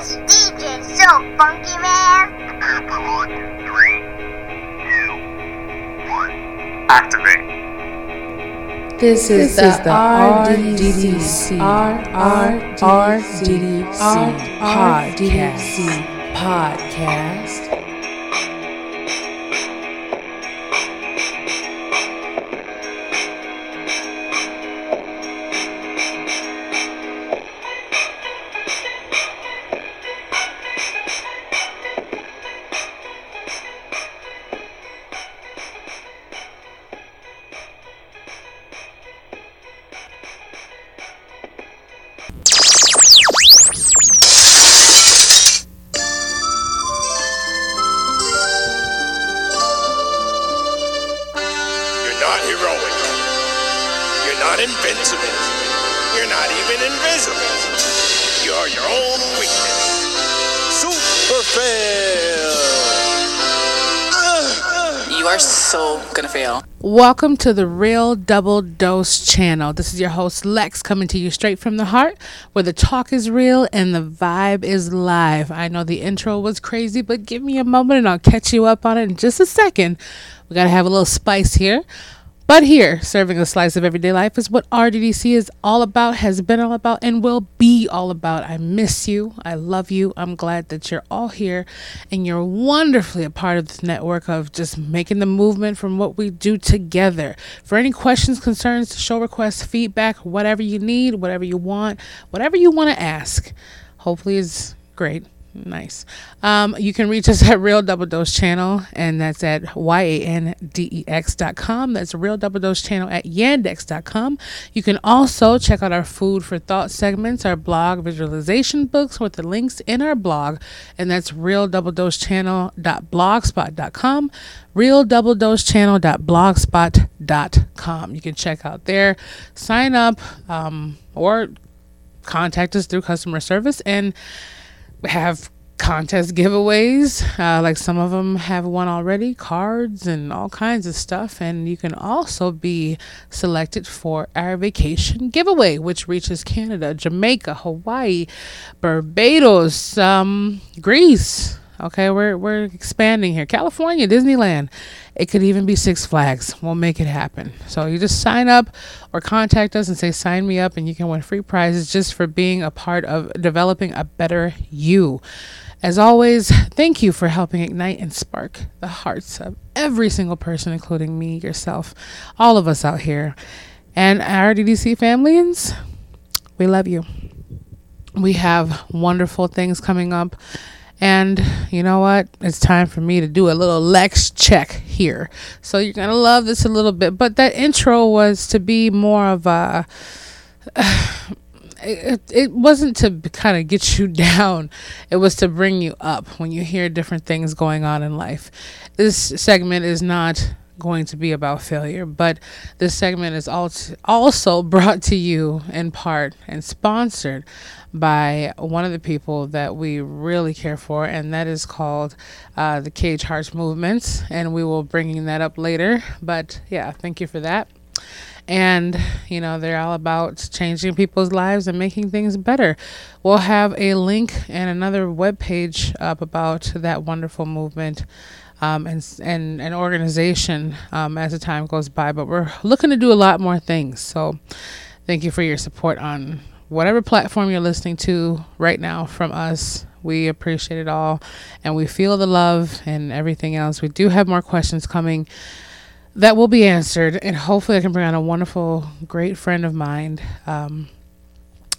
This DJ's so funky, man. Three, two, one. Activate. This is the RDDC RRDDC podcast. podcast. Not heroic. You're not invincible. You're not even invisible. You're your own weakness. Super fail. You are so gonna fail. Welcome to the Real Double Dose channel. This is your host Lex coming to you straight from the heart where the talk is real and the vibe is live. I know the intro was crazy, but give me a moment and I'll catch you up on it in just a second. We got to have a little spice here. But here, serving a slice of everyday life is what RDDC is all about, has been all about, and will be all about. I miss you. I love you. I'm glad that you're all here and you're wonderfully a part of this network of just making the movement from what we do together. For any questions, concerns, show requests, feedback, whatever you need, whatever you want, whatever you want to ask, hopefully is great. Nice. Um, you can reach us at Real Double Dose Channel, and that's at Y-A-N-D-E-X.com. That's Real Double Dose Channel at Yandex.com. You can also check out our Food for Thought segments, our blog visualization books with the links in our blog, and that's Real Double Dose Channel.blogspot.com. Real Double Dose Channel.blogspot.com. You can check out there, sign up, um, or contact us through customer service and have contest giveaways. Uh, like some of them have one already, cards and all kinds of stuff. And you can also be selected for our vacation giveaway, which reaches Canada, Jamaica, Hawaii, Barbados, um, Greece. Okay, we're we're expanding here. California, Disneyland. It could even be Six Flags. We'll make it happen. So you just sign up or contact us and say sign me up and you can win free prizes just for being a part of developing a better you. As always, thank you for helping ignite and spark the hearts of every single person, including me, yourself, all of us out here. And our DDC families, we love you. We have wonderful things coming up. And you know what? It's time for me to do a little Lex check here. So you're going to love this a little bit. But that intro was to be more of a. It, it wasn't to kind of get you down. It was to bring you up when you hear different things going on in life. This segment is not going to be about failure, but this segment is also brought to you in part and sponsored by one of the people that we really care for, and that is called uh, the Cage Hearts Movements, and we will bringing that up later. But yeah, thank you for that. And you know they're all about changing people's lives and making things better. We'll have a link and another web page up about that wonderful movement um, and and an organization um, as the time goes by. But we're looking to do a lot more things. So thank you for your support on whatever platform you're listening to right now from us. We appreciate it all, and we feel the love and everything else. We do have more questions coming that will be answered, and hopefully, I can bring on a wonderful, great friend of mine. Um,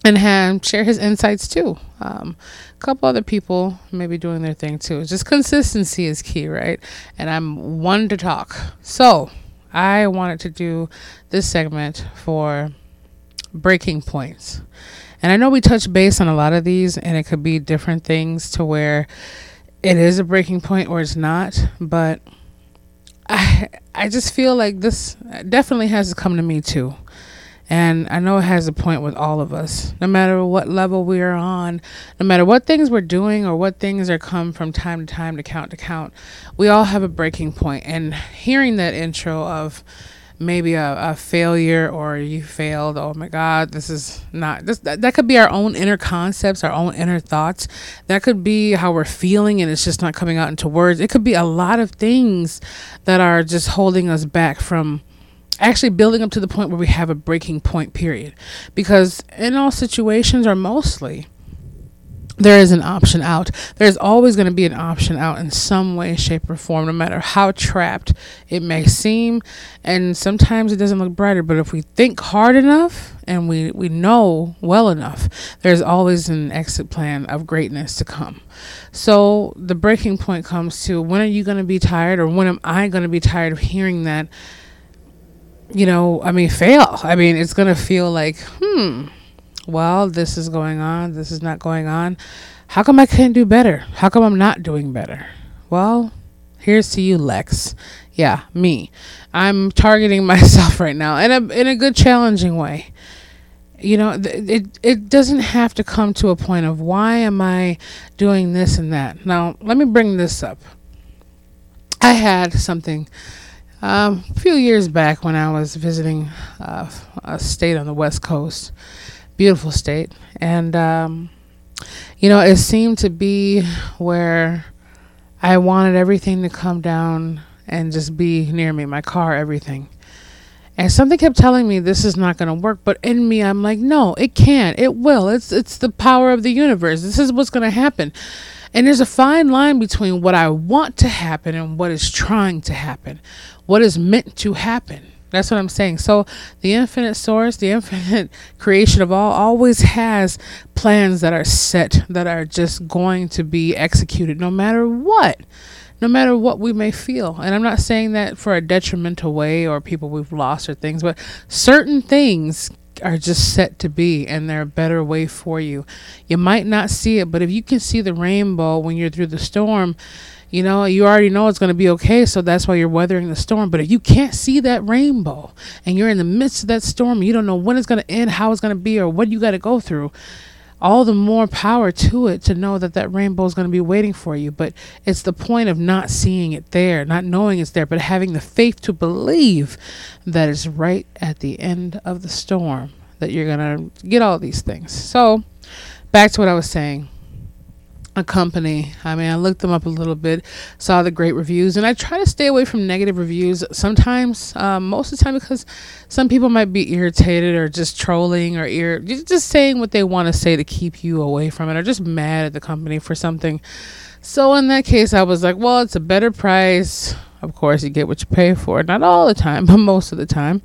and have share his insights too. Um, a couple other people maybe doing their thing too. Just consistency is key, right? And I'm one to talk. So I wanted to do this segment for breaking points. And I know we touch base on a lot of these, and it could be different things to where it is a breaking point or it's not. But I, I just feel like this definitely has to come to me too. And I know it has a point with all of us, no matter what level we are on, no matter what things we're doing or what things are come from time to time to count to count. We all have a breaking point. And hearing that intro of maybe a, a failure or you failed. Oh my God, this is not this. That, that could be our own inner concepts, our own inner thoughts. That could be how we're feeling and it's just not coming out into words. It could be a lot of things that are just holding us back from actually building up to the point where we have a breaking point period because in all situations or mostly there is an option out. There's always going to be an option out in some way, shape, or form, no matter how trapped it may seem. And sometimes it doesn't look brighter, but if we think hard enough and we, we know well enough, there's always an exit plan of greatness to come. So the breaking point comes to when are you going to be tired, or when am I going to be tired of hearing that? You know, I mean, fail. I mean, it's going to feel like, hmm, well, this is going on, this is not going on. How come I can't do better? How come I'm not doing better? Well, here's to you, Lex. Yeah, me. I'm targeting myself right now in a in a good challenging way. You know, it it doesn't have to come to a point of why am I doing this and that. Now, let me bring this up. I had something um, a few years back when I was visiting uh, a state on the West Coast beautiful state. And, um, you know, it seemed to be where I wanted everything to come down and just be near me my car, everything. And something kept telling me this is not going to work, but in me I'm like, no, it can't. It will. It's it's the power of the universe. This is what's going to happen. And there's a fine line between what I want to happen and what is trying to happen. What is meant to happen. That's what I'm saying. So the infinite source, the infinite creation of all, always has plans that are set, that are just going to be executed no matter what. No matter what we may feel. And I'm not saying that for a detrimental way or people we've lost or things, but certain things are just set to be and they're a better way for you. You might not see it, but if you can see the rainbow when you're through the storm, you know, you already know it's going to be okay, so that's why you're weathering the storm. But if you can't see that rainbow and you're in the midst of that storm, you don't know when it's going to end, how it's going to be, or what you got to go through, all the more power to it to know that that rainbow is going to be waiting for you. But it's the point of not seeing it there, not knowing it's there, but having the faith to believe that it's right at the end of the storm that you're going to get all these things. So, back to what I was saying a company. I mean, I looked them up a little bit, saw the great reviews, and I try to stay away from negative reviews sometimes, um, most of the time, because some people might be irritated or just trolling or ir- just saying what they want to say to keep you away from it or just mad at the company for something. So, in that case, I was like, well, it's a better price. Of course, you get what you pay for. Not all the time, but most of the time.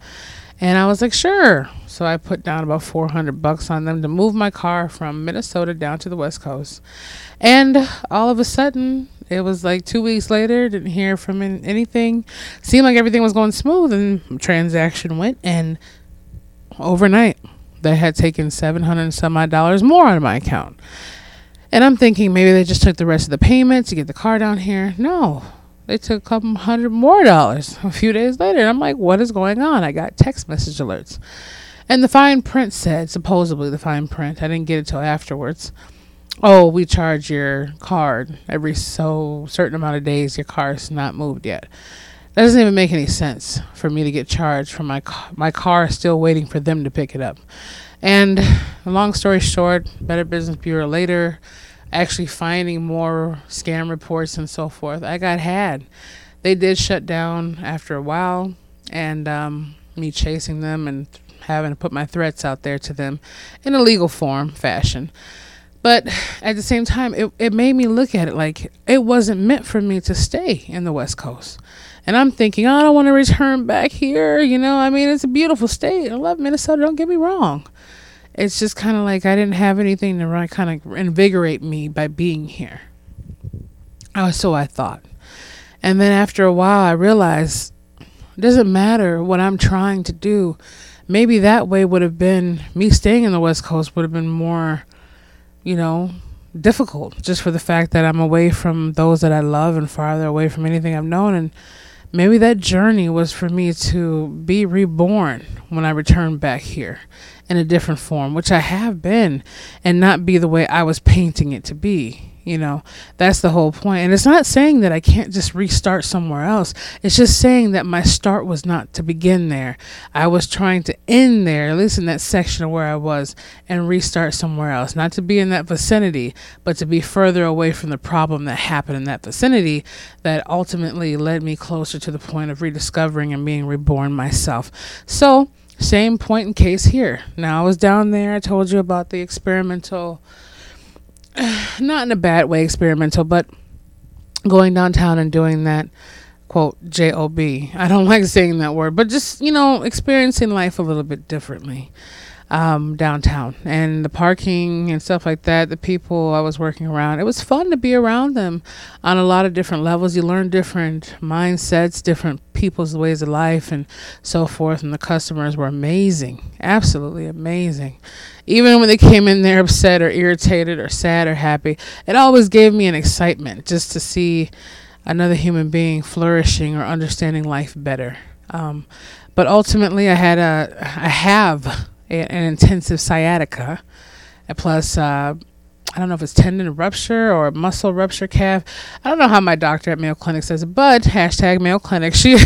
And I was like, sure. So I put down about 400 bucks on them to move my car from Minnesota down to the West Coast. And all of a sudden, it was like two weeks later, didn't hear from anything. Seemed like everything was going smooth, and transaction went. And overnight, they had taken 700 and some odd dollars more out of my account. And I'm thinking maybe they just took the rest of the payment to get the car down here. No, they took a couple hundred more dollars a few days later. And I'm like, what is going on? I got text message alerts. And the fine print said, supposedly the fine print, I didn't get it till afterwards. Oh, we charge your card every so certain amount of days. Your car's not moved yet. That doesn't even make any sense for me to get charged for my car. My car is still waiting for them to pick it up. And long story short, Better Business Bureau later actually finding more scam reports and so forth. I got had. They did shut down after a while, and um, me chasing them and having to put my threats out there to them in a legal form fashion. But at the same time, it, it made me look at it like it wasn't meant for me to stay in the West Coast. And I'm thinking, oh, I don't want to return back here. You know, I mean, it's a beautiful state. I love Minnesota. Don't get me wrong it's just kind of like I didn't have anything to kind of invigorate me by being here. Oh, so I thought. And then after a while, I realized it doesn't matter what I'm trying to do. Maybe that way would have been me staying in the West Coast would have been more, you know, difficult just for the fact that I'm away from those that I love and farther away from anything I've known. And maybe that journey was for me to be reborn when I returned back here in a different form, which I have been, and not be the way I was painting it to be. You know, that's the whole. And it's not saying that I can't just restart somewhere else. It's just saying that my start was not to begin there. I was trying to end there, at least in that section of where I was, and restart somewhere else. Not to be in that vicinity, but to be further away from the problem that happened in that vicinity that ultimately led me closer to the point of rediscovering and being reborn myself. So, same point in case here. Now, I was down there, I told you about the experimental not in a bad way experimental, but going downtown and doing that quote job i don't like saying that word but just you know experiencing life a little bit differently um, downtown. And the parking and stuff like that the people i was working around it was fun to be around them on a lot of different levels. You learn different mindsets different people's ways of life and so forth and the customers were amazing absolutely amazing even when they came in there upset or irritated or sad or happy, it always gave me an excitement just to see another human being flourishing or understanding life better. Um, but ultimately, I had a, I have a, an intensive sciatica, plus. Uh, I don't know if it's tendon rupture or muscle rupture calf. I don't know how my doctor at Mayo Clinic says but hashtag Mayo Clinic. She,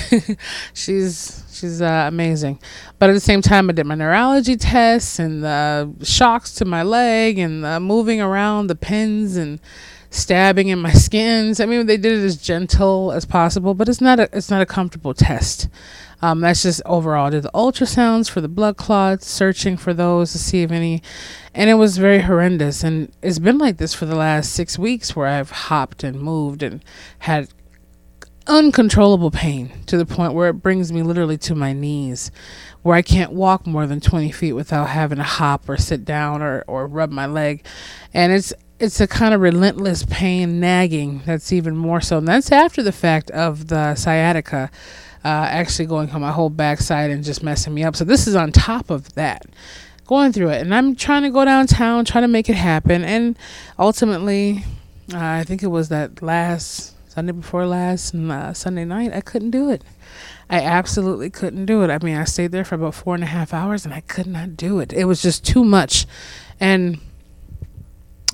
she's She's uh, amazing. But at the same time, I did my neurology tests and the shocks to my leg and the moving around the pins and stabbing in my skins. I mean, they did it as gentle as possible, but it's not a it's not a comfortable test. Um, that's just overall. I did the ultrasounds for the blood clots, searching for those to see if any, and it was very horrendous. And it's been like this for the last six weeks, where I've hopped and moved and had uncontrollable pain to the point where it brings me literally to my knees, where I can't walk more than 20 feet without having to hop or sit down or, or rub my leg. And it's it's a kind of relentless pain nagging that's even more so. And that's after the fact of the sciatica uh, actually going on my whole backside and just messing me up. So this is on top of that going through it and i'm trying to go downtown trying to make it happen and ultimately uh, i think it was that last Sunday before last uh, Sunday night, I couldn't do it. I absolutely couldn't do it. I mean, I stayed there for about four and a half hours and I could not do it. It was just too much. And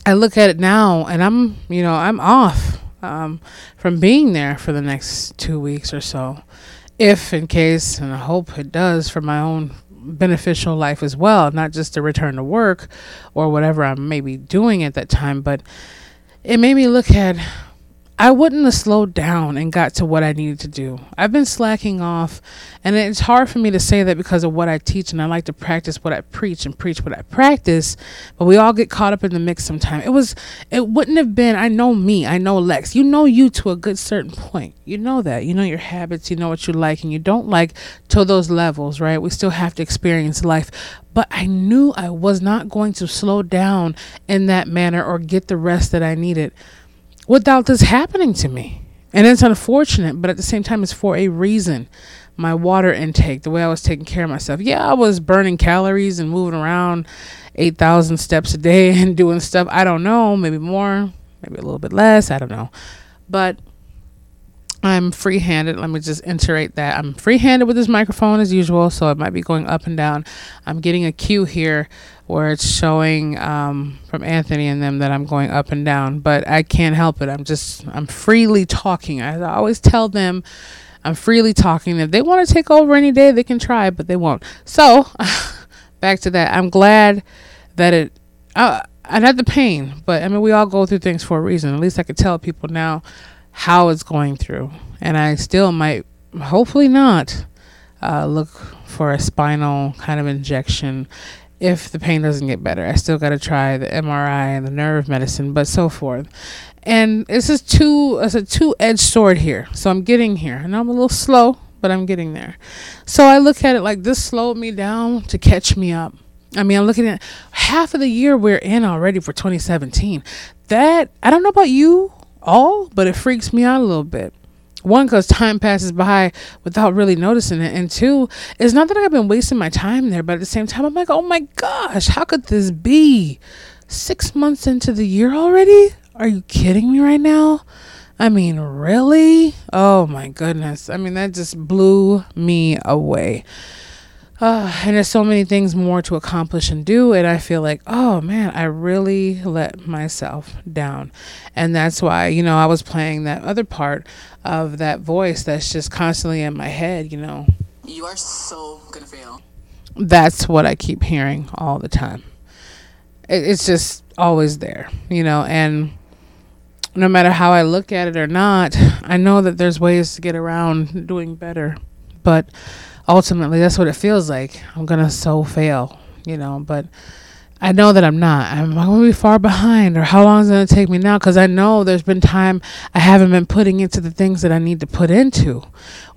I look at it now and I'm, you know, I'm off um, from being there for the next two weeks or so. If, in case, and I hope it does for my own beneficial life as well, not just to return to work or whatever I may be doing at that time, but it made me look at I wouldn't have slowed down and got to what I needed to do. I've been slacking off, and it's hard for me to say that because of what I teach, and I like to practice what I preach and preach what I practice. But we all get caught up in the mix sometimes. It was, it wouldn't have been. I know me. I know Lex. You know you to a good certain point. You know that. You know your habits. You know what you like and you don't like to those levels, right? We still have to experience life, but I knew I was not going to slow down in that manner or get the rest that I needed without this happening to me. And it's unfortunate, but at the same time, it's for a reason. My water intake, the way I was taking care of myself. Yeah, I was burning calories and moving around 8,000 steps a day and doing stuff. I don't know, maybe more, maybe a little bit less. I don't know. But I'm free handed. Let me just iterate that. I'm free handed with this microphone as usual, so it might be going up and down. I'm getting a cue here where it's showing um, from Anthony and them that I'm going up and down, but I can't help it. I'm just I'm freely talking. I always tell them I'm freely talking. If they want to take over any day, they can try, but they won't. So back to that. I'm glad that it. Uh, I had the pain, but I mean we all go through things for a reason. At least I could tell people now how it's going through, and I still might, hopefully not, uh, look for a spinal kind of injection if the pain doesn't get better. I still got to try the MRI and the nerve medicine, but so forth. And this is two it's a two edged sword here. So I'm getting here. And I'm a little slow, but I'm getting there. So I look at it like this slowed me down to catch me up. I mean, I'm looking at half of the year we're in already for 2017. That I don't know about you all, but it freaks me out a little bit. One because time passes by without really noticing it and two it's not that i've been wasting my time there but at the same time i'm like oh my gosh how could this be? Six months into the year already? Are you kidding me right now? I mean really? Oh my goodness. I mean that just blew me away uh, and there's so many things more to accomplish and do and i feel like oh man i really let myself down. And that's why you know i was playing that other part of that voice that's just constantly in my head you know. You are so gonna fail. that's what i keep hearing all the time. It, it's just always there you know and no matter how i look at it or not i know that there's ways to get around doing better. But ultimately that's what it feels like. I'm gonna so fail you know but i know that i'm not. I'm gonna be far behind or how long is it gonna take me now? Because i know there's been time i haven't been putting into the things that i need to put into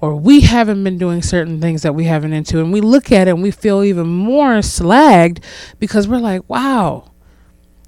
or we haven't been doing certain things that we haven't into and we look at it and we feel even more slagged because we're like wow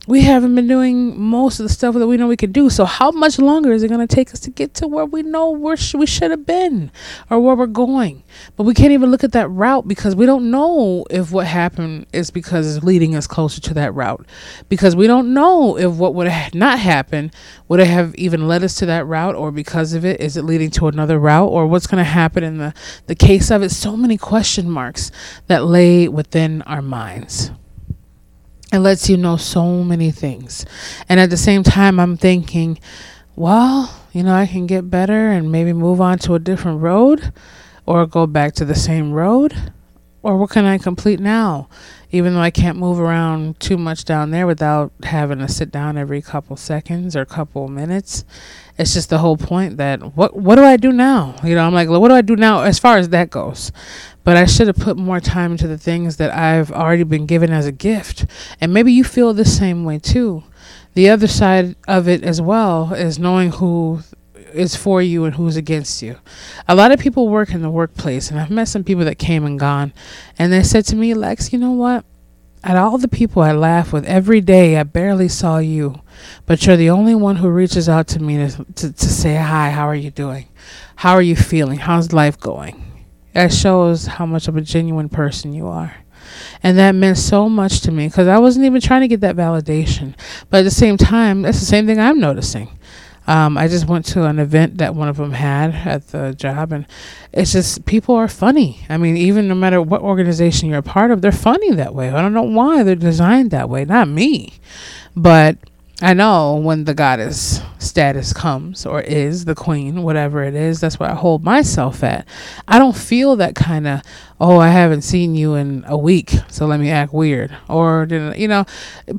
we haven't been doing most of the stuff that we know we could do. So how much longer is it going to take us to get to where we know where sh- we should have been or where we're going? But we can't even look at that route because we don't know if what happened is because it's leading us closer to that route. Because we don't know if what would have not happened would have even led us to that route or because of it is it leading to another route or what's going to happen in the the case of it so many question marks that lay within our minds it lets you know so many things. And at the same time, I'm thinking, well, you know, I can get better and maybe move on to a different road or go back to the same road. Or what can I complete now? Even though I can't move around too much down there without having to sit down every couple seconds or couple minutes. It's just the whole point that what what do I do now? You know, I'm like, what do I do now as far as that goes? but I should have put more time into the things that I've already been given as a gift. And maybe you feel the same way too. The other side of it as well is knowing who is for you and who's against you. A lot of people work in the workplace, and I've met some people that came and gone, and they said to me, Lex, you know what? At all the people I laugh with every day, I barely saw you, but you're the only one who reaches out to me to, to, to say, Hi, how are you doing? How are you feeling? How's life going? That shows how much of a genuine person you are. And that meant so much to me because I wasn't even trying to get that validation. But at the same time, that's the same thing I'm noticing. Um, I just went to an event that one of them had at the job, and it's just people are funny. I mean, even no matter what organization you're a part of, they're funny that way. I don't know why they're designed that way. Not me, but I know when the goddess status comes or is the queen, whatever it is, that's where I hold myself at. I don't feel that kind of, oh, I haven't seen you in a week, so let me act weird. Or, you know,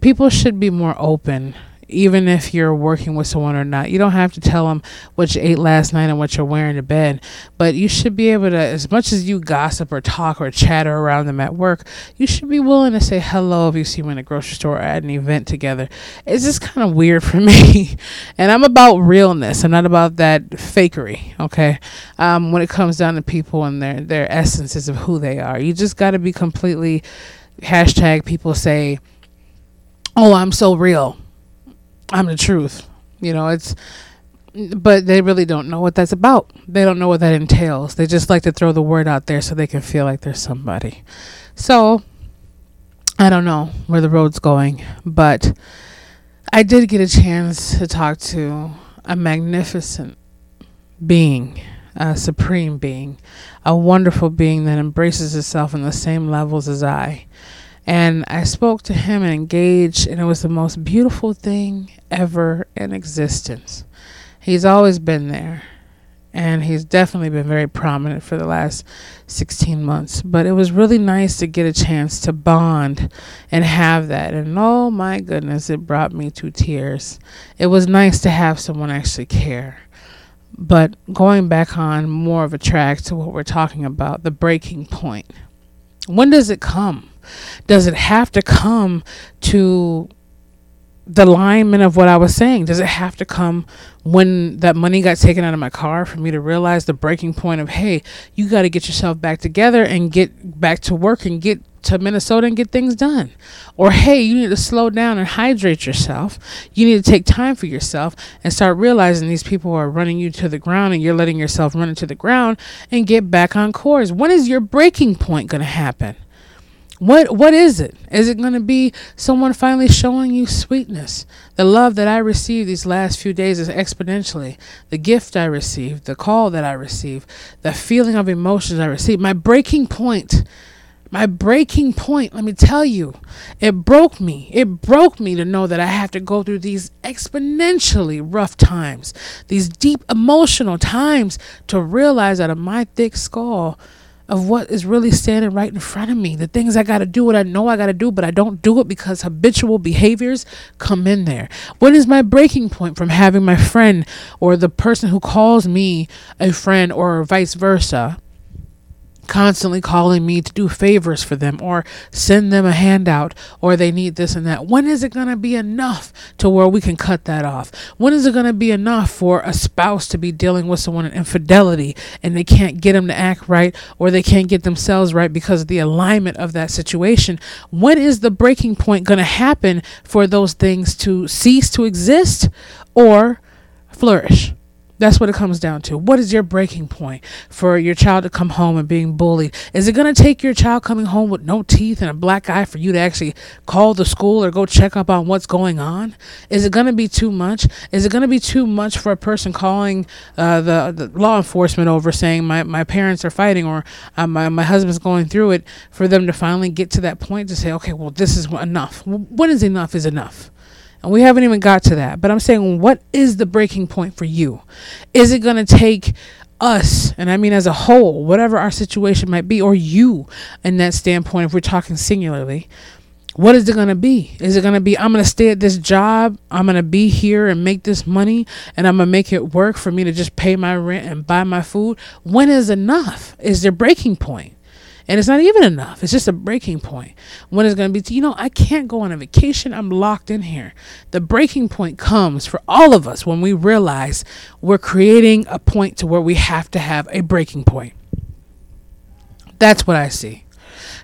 people should be more open even if you're working with someone or not. You don't have to tell them what you ate last night and what you're wearing to bed, but you should be able to, as much as you gossip or talk or chatter around them at work, you should be willing to say hello if you see them in a grocery store or at an event together. It's just kind of weird for me. and I'm about realness. I'm not about that fakery, okay? Um, when it comes down to people and their, their essences of who they are, you just got to be completely hashtag people say, oh, I'm so real I'm the truth. You know, it's but they really don't know what that's about. They don't know what that entails. They just like to throw the word out there so they can feel like there's somebody. So I don't know where the road's going, but I did get a chance to talk to a magnificent being, a supreme being, a wonderful being that embraces itself in the same levels as I. And I spoke to him and engaged, and it was the most beautiful thing ever in existence. He's always been there, and he's definitely been very prominent for the last 16 months. But it was really nice to get a chance to bond and have that. And oh my goodness, it brought me to tears. It was nice to have someone actually care. But going back on more of a track to what we're talking about, the breaking point. When does it come? Does it have to come to the alignment of what I was saying? Does it have to come when that money got taken out of my car for me to realize the breaking point of, hey, you got to get yourself back together and get back to work and get to Minnesota and get things done. Or, hey, you need to slow down and hydrate yourself. You need to take time for yourself and start realizing these people are running you to the ground and you're letting yourself run into the ground and get back on course. When is your breaking point going to happen? What what is it? Is it going to be someone finally showing you sweetness? The love that I received these last few days is exponentially. The gift I received, the call that I received, the feeling of emotions I received. My breaking point My breaking point, let me tell you, it broke me. It broke me to know that I have to go through these exponentially rough times, these deep emotional times to realize out of my thick skull of what is really standing right in front of me. The things I got to do, what I know I got to do, but I don't do it because habitual behaviors come in there. What is my breaking point from having my friend or the person who calls me a friend or vice versa? Constantly calling me to do favors for them or send them a handout or they need this and that. When is it going to be enough to where we can cut that off? When is it going to be enough for a spouse to be dealing with someone in infidelity and they can't get them to act right or they can't get themselves right because of the alignment of that situation? When is the breaking point going to happen for those things to cease to exist or flourish? That's what it comes down to. What is your breaking point for your child to come home and being bullied? Is it going to take your child coming home with no teeth and a black eye for you to actually call the school or go check up on what's going on? Is it going to be too much? Is it going to be too much for a person calling uh, the, the law enforcement over saying my, my parents are fighting or uh, my, my husband's going through it for them to finally get to that point to say, okay, well, this is enough. When is enough is enough? And we haven't even got to that. But I'm saying, what is the breaking point for you? Is it going to take us, and I mean as a whole, whatever our situation might be, or you in that standpoint, if we're talking singularly, what is it going to be? Is it going to be, I'm going to stay at this job, I'm going to be here and make this money, and I'm going to make it work for me to just pay my rent and buy my food? When is enough? Is there breaking point? And it's not even enough. It's just a breaking point. When it's going to be, you know, I can't go on a vacation. I'm locked in here. The breaking point comes for all of us when we realize we're creating a point to where we have to have a breaking point. That's what I see.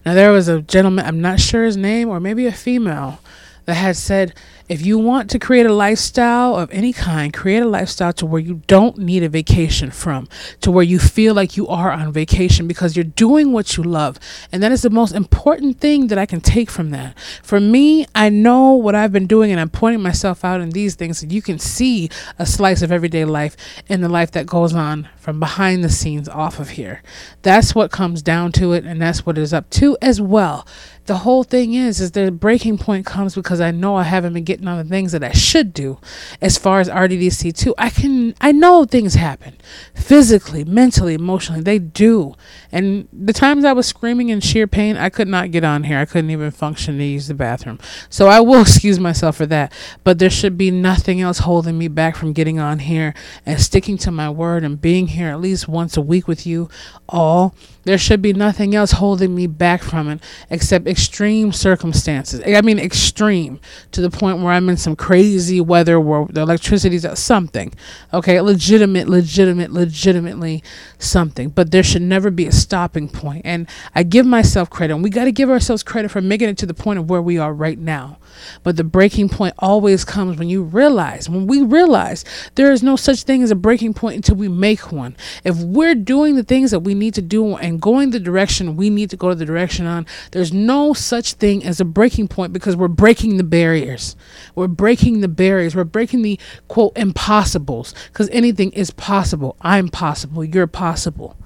Now, there was a gentleman, I'm not sure his name, or maybe a female, that had said, if you want to create a lifestyle of any kind, create a lifestyle to where you don't need a vacation from, to where you feel like you are on vacation because you're doing what you love. And that is the most important thing that I can take from that. For me, I know what I've been doing and I'm pointing myself out in these things so you can see a slice of everyday life in the life that goes on from behind the scenes off of here. That's what comes down to it and that's what is up to as well the whole thing is is the breaking point comes because I know I haven't been getting on the things that I should do as far as RDDC2. I can I know things happen physically, mentally, emotionally. They do. And the times I was screaming in sheer pain, I could not get on here. I couldn't even function to use the bathroom. So I will excuse myself for that. But there should be nothing else holding me back from getting on here and sticking to my word and being here at least once a week with you all there should be nothing else holding me back from it except extreme circumstances. I mean, extreme to the point where I'm in some crazy weather where the electricity's at something. Okay, legitimate, legitimate, legitimately something. But there should never be a stopping point. And I give myself credit, and we got to give ourselves credit for making it to the point of where we are right now. But the breaking point always comes when you realize, when we realize there is no such thing as a breaking point until we make one. If we're doing the things that we need to do and going the direction we need to go the direction on, there's no such thing as a breaking point because we're breaking the barriers. We're breaking the barriers. We're breaking the quote impossibles because anything is possible. I'm possible. You're possible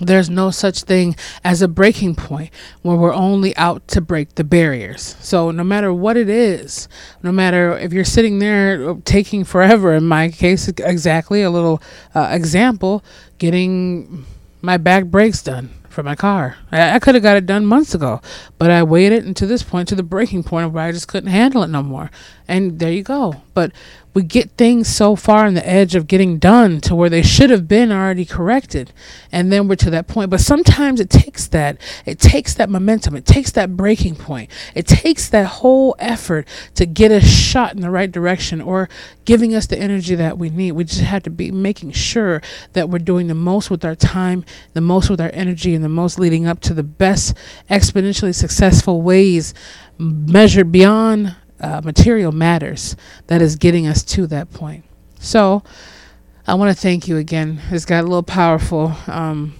there's no such thing as a breaking point when we're only out to break the barriers. So, no matter what it is, no matter if you're sitting there taking forever, in my case, exactly a little uh, example, getting my back brakes done for my car. I, I could have got it done months ago, but I waited until this point, to the breaking point where I just couldn't handle it no more. And there you go. But we get things so far on the edge of getting done to where they should have been already corrected. And then we're to that point. But sometimes it takes that it takes that momentum. It takes that breaking point. It takes that whole effort to get us shot in the right direction or giving us the energy that we need. We just have to be making sure that we're doing the most with our time the most with our energy and the most leading up to the best exponentially successful ways measured beyond uh, material matters that is getting us to that point. So I want to thank you again. It's got a little powerful. Um,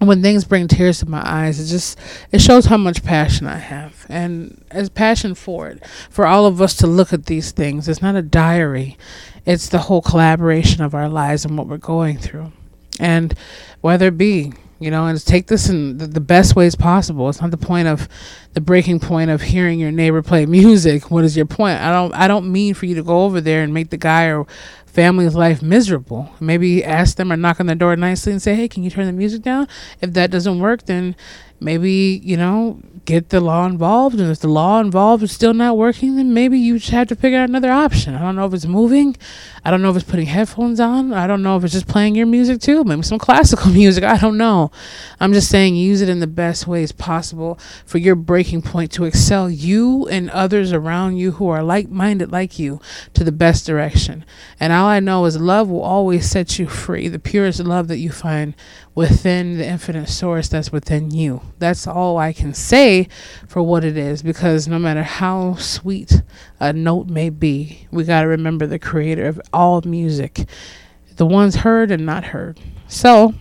when things bring tears to my eyes, it just it shows how much passion I have, and as passion for it, for all of us to look at these things. It's not a diary; it's the whole collaboration of our lives and what we're going through, and whether it be you know, and take this in the, the best ways possible. It's not the point of the breaking point of hearing your neighbor play music. What is your point? I don't I don't mean for you to go over there and make the guy or family's life miserable. Maybe ask them or knock on the door nicely and say, "Hey, can you turn the music down?" If that doesn't work, then maybe you know get the law involved and if the law involved is still not working then maybe you just have to figure out another option. I don't know if it's moving. I don't know if it's putting headphones on. I don't know if it's just playing your music too. Maybe some classical music. I don't know. I'm just saying use it in the best ways possible for your breaking point to excel you and others around you who are like-minded like you to the best direction. And all i know is love will always set you free the purest love that you find within the infinite source that's within you. That's all I can say for what it is because no matter how sweet a note may be, we got to remember the creator of all music, the ones heard and not heard. So,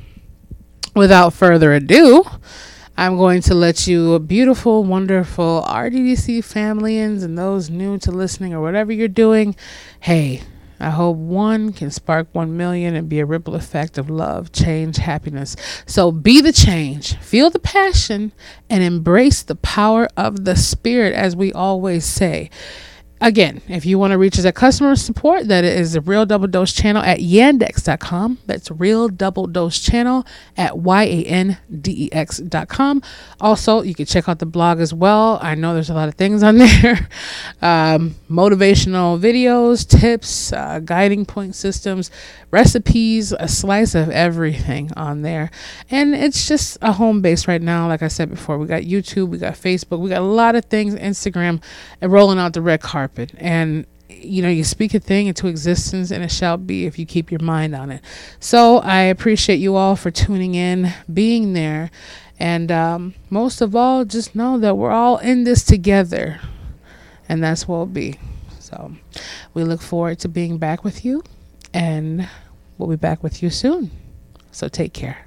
without further ado, I'm going to let you, beautiful, wonderful RDDC familians and those new to listening or whatever you're doing, hey, I hope one can spark one million and be a ripple effect of love, change, happiness. So be the change, feel the passion, and embrace the power of the spirit, as we always say. Again, if you want to reach us at customer support, that is the Real Double Dose channel at yandex.com. That's Real Double Dose channel at Y-A-N-D-E-X.com. Also, you can check out the blog as well. I know there's a lot of things on there. um, motivational videos, tips, uh, guiding point systems, recipes, a slice of everything on there. And it's just a home base right now. Like I said before, we got YouTube, we got Facebook, we got a lot of things, Instagram, and rolling out the red carpet carpet. And you know, you speak a thing into existence and it shall be if you keep your mind on it. So I appreciate you all for tuning in, being there, and um, most of all, just know that we're all in this together, and that's what it'll be. So we look forward to being back with you, and we'll be back with you soon. So take care.